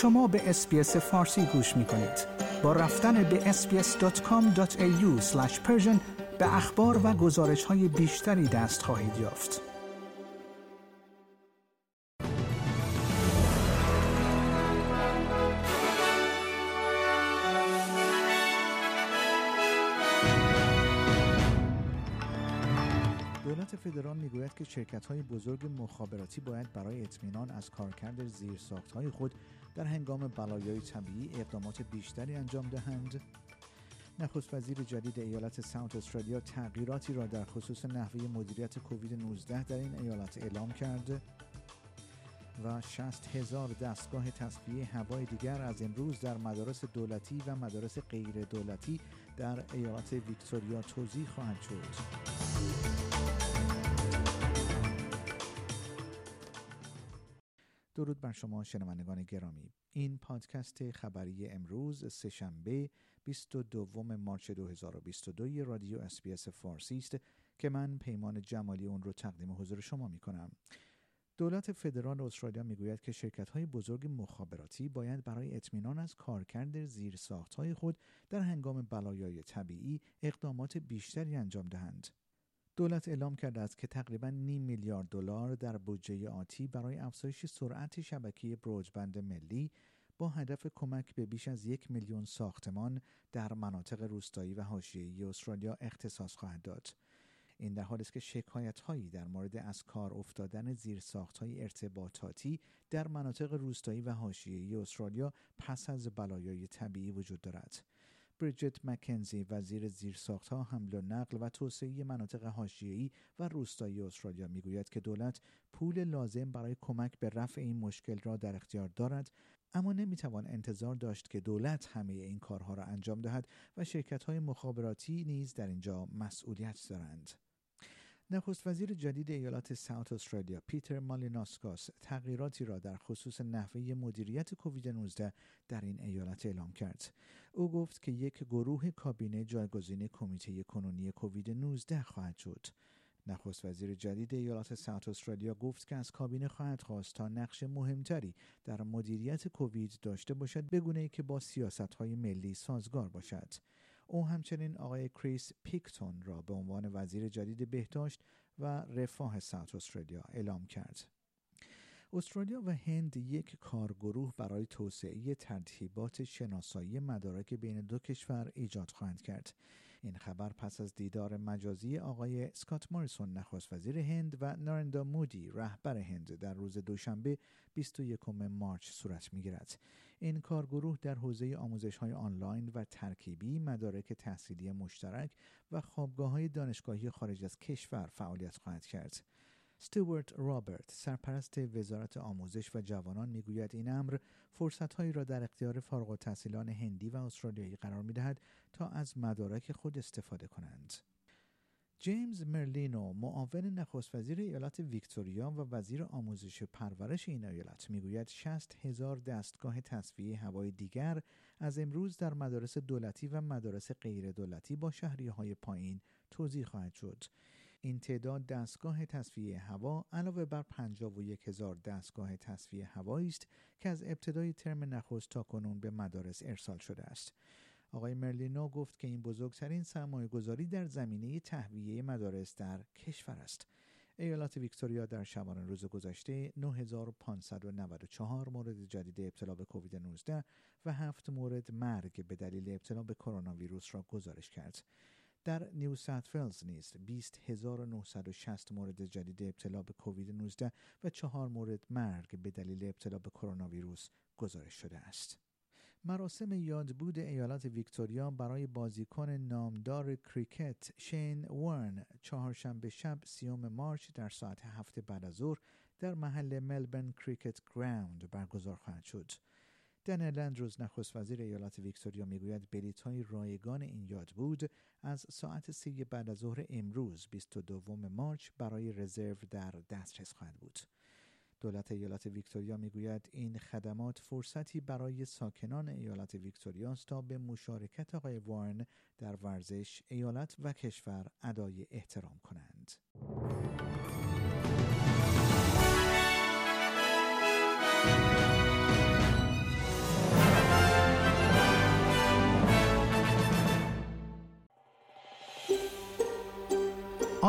شما به اسپیس فارسی گوش می کنید. با رفتن به sbs.com.au به اخبار و گزارش های بیشتری دست خواهید یافت. دولت فدرال می‌گوید که شرکت های بزرگ مخابراتی باید برای اطمینان از کارکرد زیرساخت های خود در هنگام بلایای طبیعی اقدامات بیشتری انجام دهند نخست وزیر جدید ایالت ساوت استرالیا تغییراتی را در خصوص نحوه مدیریت کووید 19 در این ایالت اعلام کرده و 60 هزار دستگاه تصفیه هوای دیگر از امروز در مدارس دولتی و مدارس غیر دولتی در ایالت ویکتوریا توضیح خواهد شد. درود بر شما شنوندگان گرامی این پادکست خبری امروز سهشنبه 22 March 2022 رادیو SBS فارسی است که من پیمان جمالی اون رو تقدیم حضور شما می کنم. دولت فدرال استرالیا می‌گوید که شرکت های بزرگ مخابراتی باید برای اطمینان از کارکرد زیرساخت های خود در هنگام بلایای طبیعی اقدامات بیشتری انجام دهند. دولت اعلام کرده است که تقریبا نیم میلیارد دلار در بودجه آتی برای افزایش سرعت شبکه broadband ملی با هدف کمک به بیش از یک میلیون ساختمان در مناطق روستایی و حاشیه‌ای استرالیا اختصاص خواهد داد. این در حالی است که شکایت هایی در مورد از کار افتادن زیرساخت های ارتباطاتی در مناطق روستایی و حاشیه‌ای استرالیا پس از بلایای طبیعی وجود دارد. بریجت مکنزی وزیر زیرساختها حمل و نقل و توسعه مناطق حاشیه‌ای و روستایی استرالیا می‌گوید که دولت پول لازم برای کمک به رفع این مشکل را در اختیار دارد اما نمی‌توان انتظار داشت که دولت همه این کارها را انجام دهد و شرکت های مخابراتی نیز در اینجا مسئولیت دارند. نخست وزیر جدید ایالات ساوت استرالیا پیتر مالیناسکاس تغییراتی را در خصوص نحوه مدیریت کووید 19 در این ایالت اعلام کرد. او گفت که یک گروه کابینه جایگزین کمیته کنونی کووید 19 خواهد شد. نخست وزیر جدید ایالات ساوت استرالیا گفت که از کابینه خواهد خواست تا نقش مهمتری در مدیریت کووید داشته باشد بگونه ای که با سیاست های ملی سازگار باشد. او همچنین آقای کریس پیکتون را به عنوان وزیر جدید بهداشت و رفاه ساوت استرالیا اعلام کرد. استرالیا و هند یک کارگروه برای توسعه ترتیبات شناسایی مدارک بین دو کشور ایجاد خواهند کرد. این خبر پس از دیدار مجازی آقای سکات ماریسون نخست وزیر هند و نارندا مودی رهبر هند در روز دوشنبه 21 مارچ صورت می‌گیرد. این کارگروه در حوزه آموزش های آنلاین و ترکیبی مدارک تحصیلی مشترک و خوابگاه های دانشگاهی خارج از کشور فعالیت خواهد کرد. ستوارت رابرت سرپرست وزارت آموزش و جوانان می‌گوید این امر فرصتهایی را در اختیار فارغ التحصیلان هندی و استرالیایی قرار می‌دهد تا از مدارک خود استفاده کنند جیمز مرلینو معاون نخست وزیر ایالت ویکتوریا و وزیر آموزش و پرورش این ایالت می‌گوید 60 هزار دستگاه تصفیه هوای دیگر از امروز در مدارس دولتی و مدارس غیر دولتی با شهریه های پایین توضیح خواهد شد. این تعداد دستگاه تصفیه هوا علاوه بر 51 هزار دستگاه تصفیه هوایی است که از ابتدای ترم نخست تا کنون به مدارس ارسال شده است. آقای مرلینو گفت که این بزرگترین سرمایه گذاری در زمینه تهویه مدارس در کشور است. ایالات ویکتوریا در شبانه روز گذشته 9594 مورد جدید ابتلا به کووید 19 و هفت مورد مرگ به دلیل ابتلا به کرونا ویروس را گزارش کرد. در نیو ساوت ولز نیز 20960 مورد جدید ابتلا به کووید 19 و چهار مورد مرگ به دلیل ابتلا به کرونا ویروس گزارش شده است. مراسم یادبود ایالت ویکتوریا برای بازیکن نامدار کریکت شین ورن چهارشنبه شب سی‌ام March در ساعت هفت بعد از ظهر در محل Melbourne Cricket Ground برگزار خواهد شد. دنیل اندروز نخست وزیر ایالت ویکتوریا می‌گوید بلیط های رایگان این یاد بود از ساعت سه بعد از ظهر امروز 22 March برای رزرو در دسترس خواهد بود. دولت ایالات ویکتوریا می‌گوید این خدمات فرصتی برای ساکنان ایالات ویکتوریا است تا به مشارکت آقای وارن در ورزش ایالت و کشور ادای احترام کنند.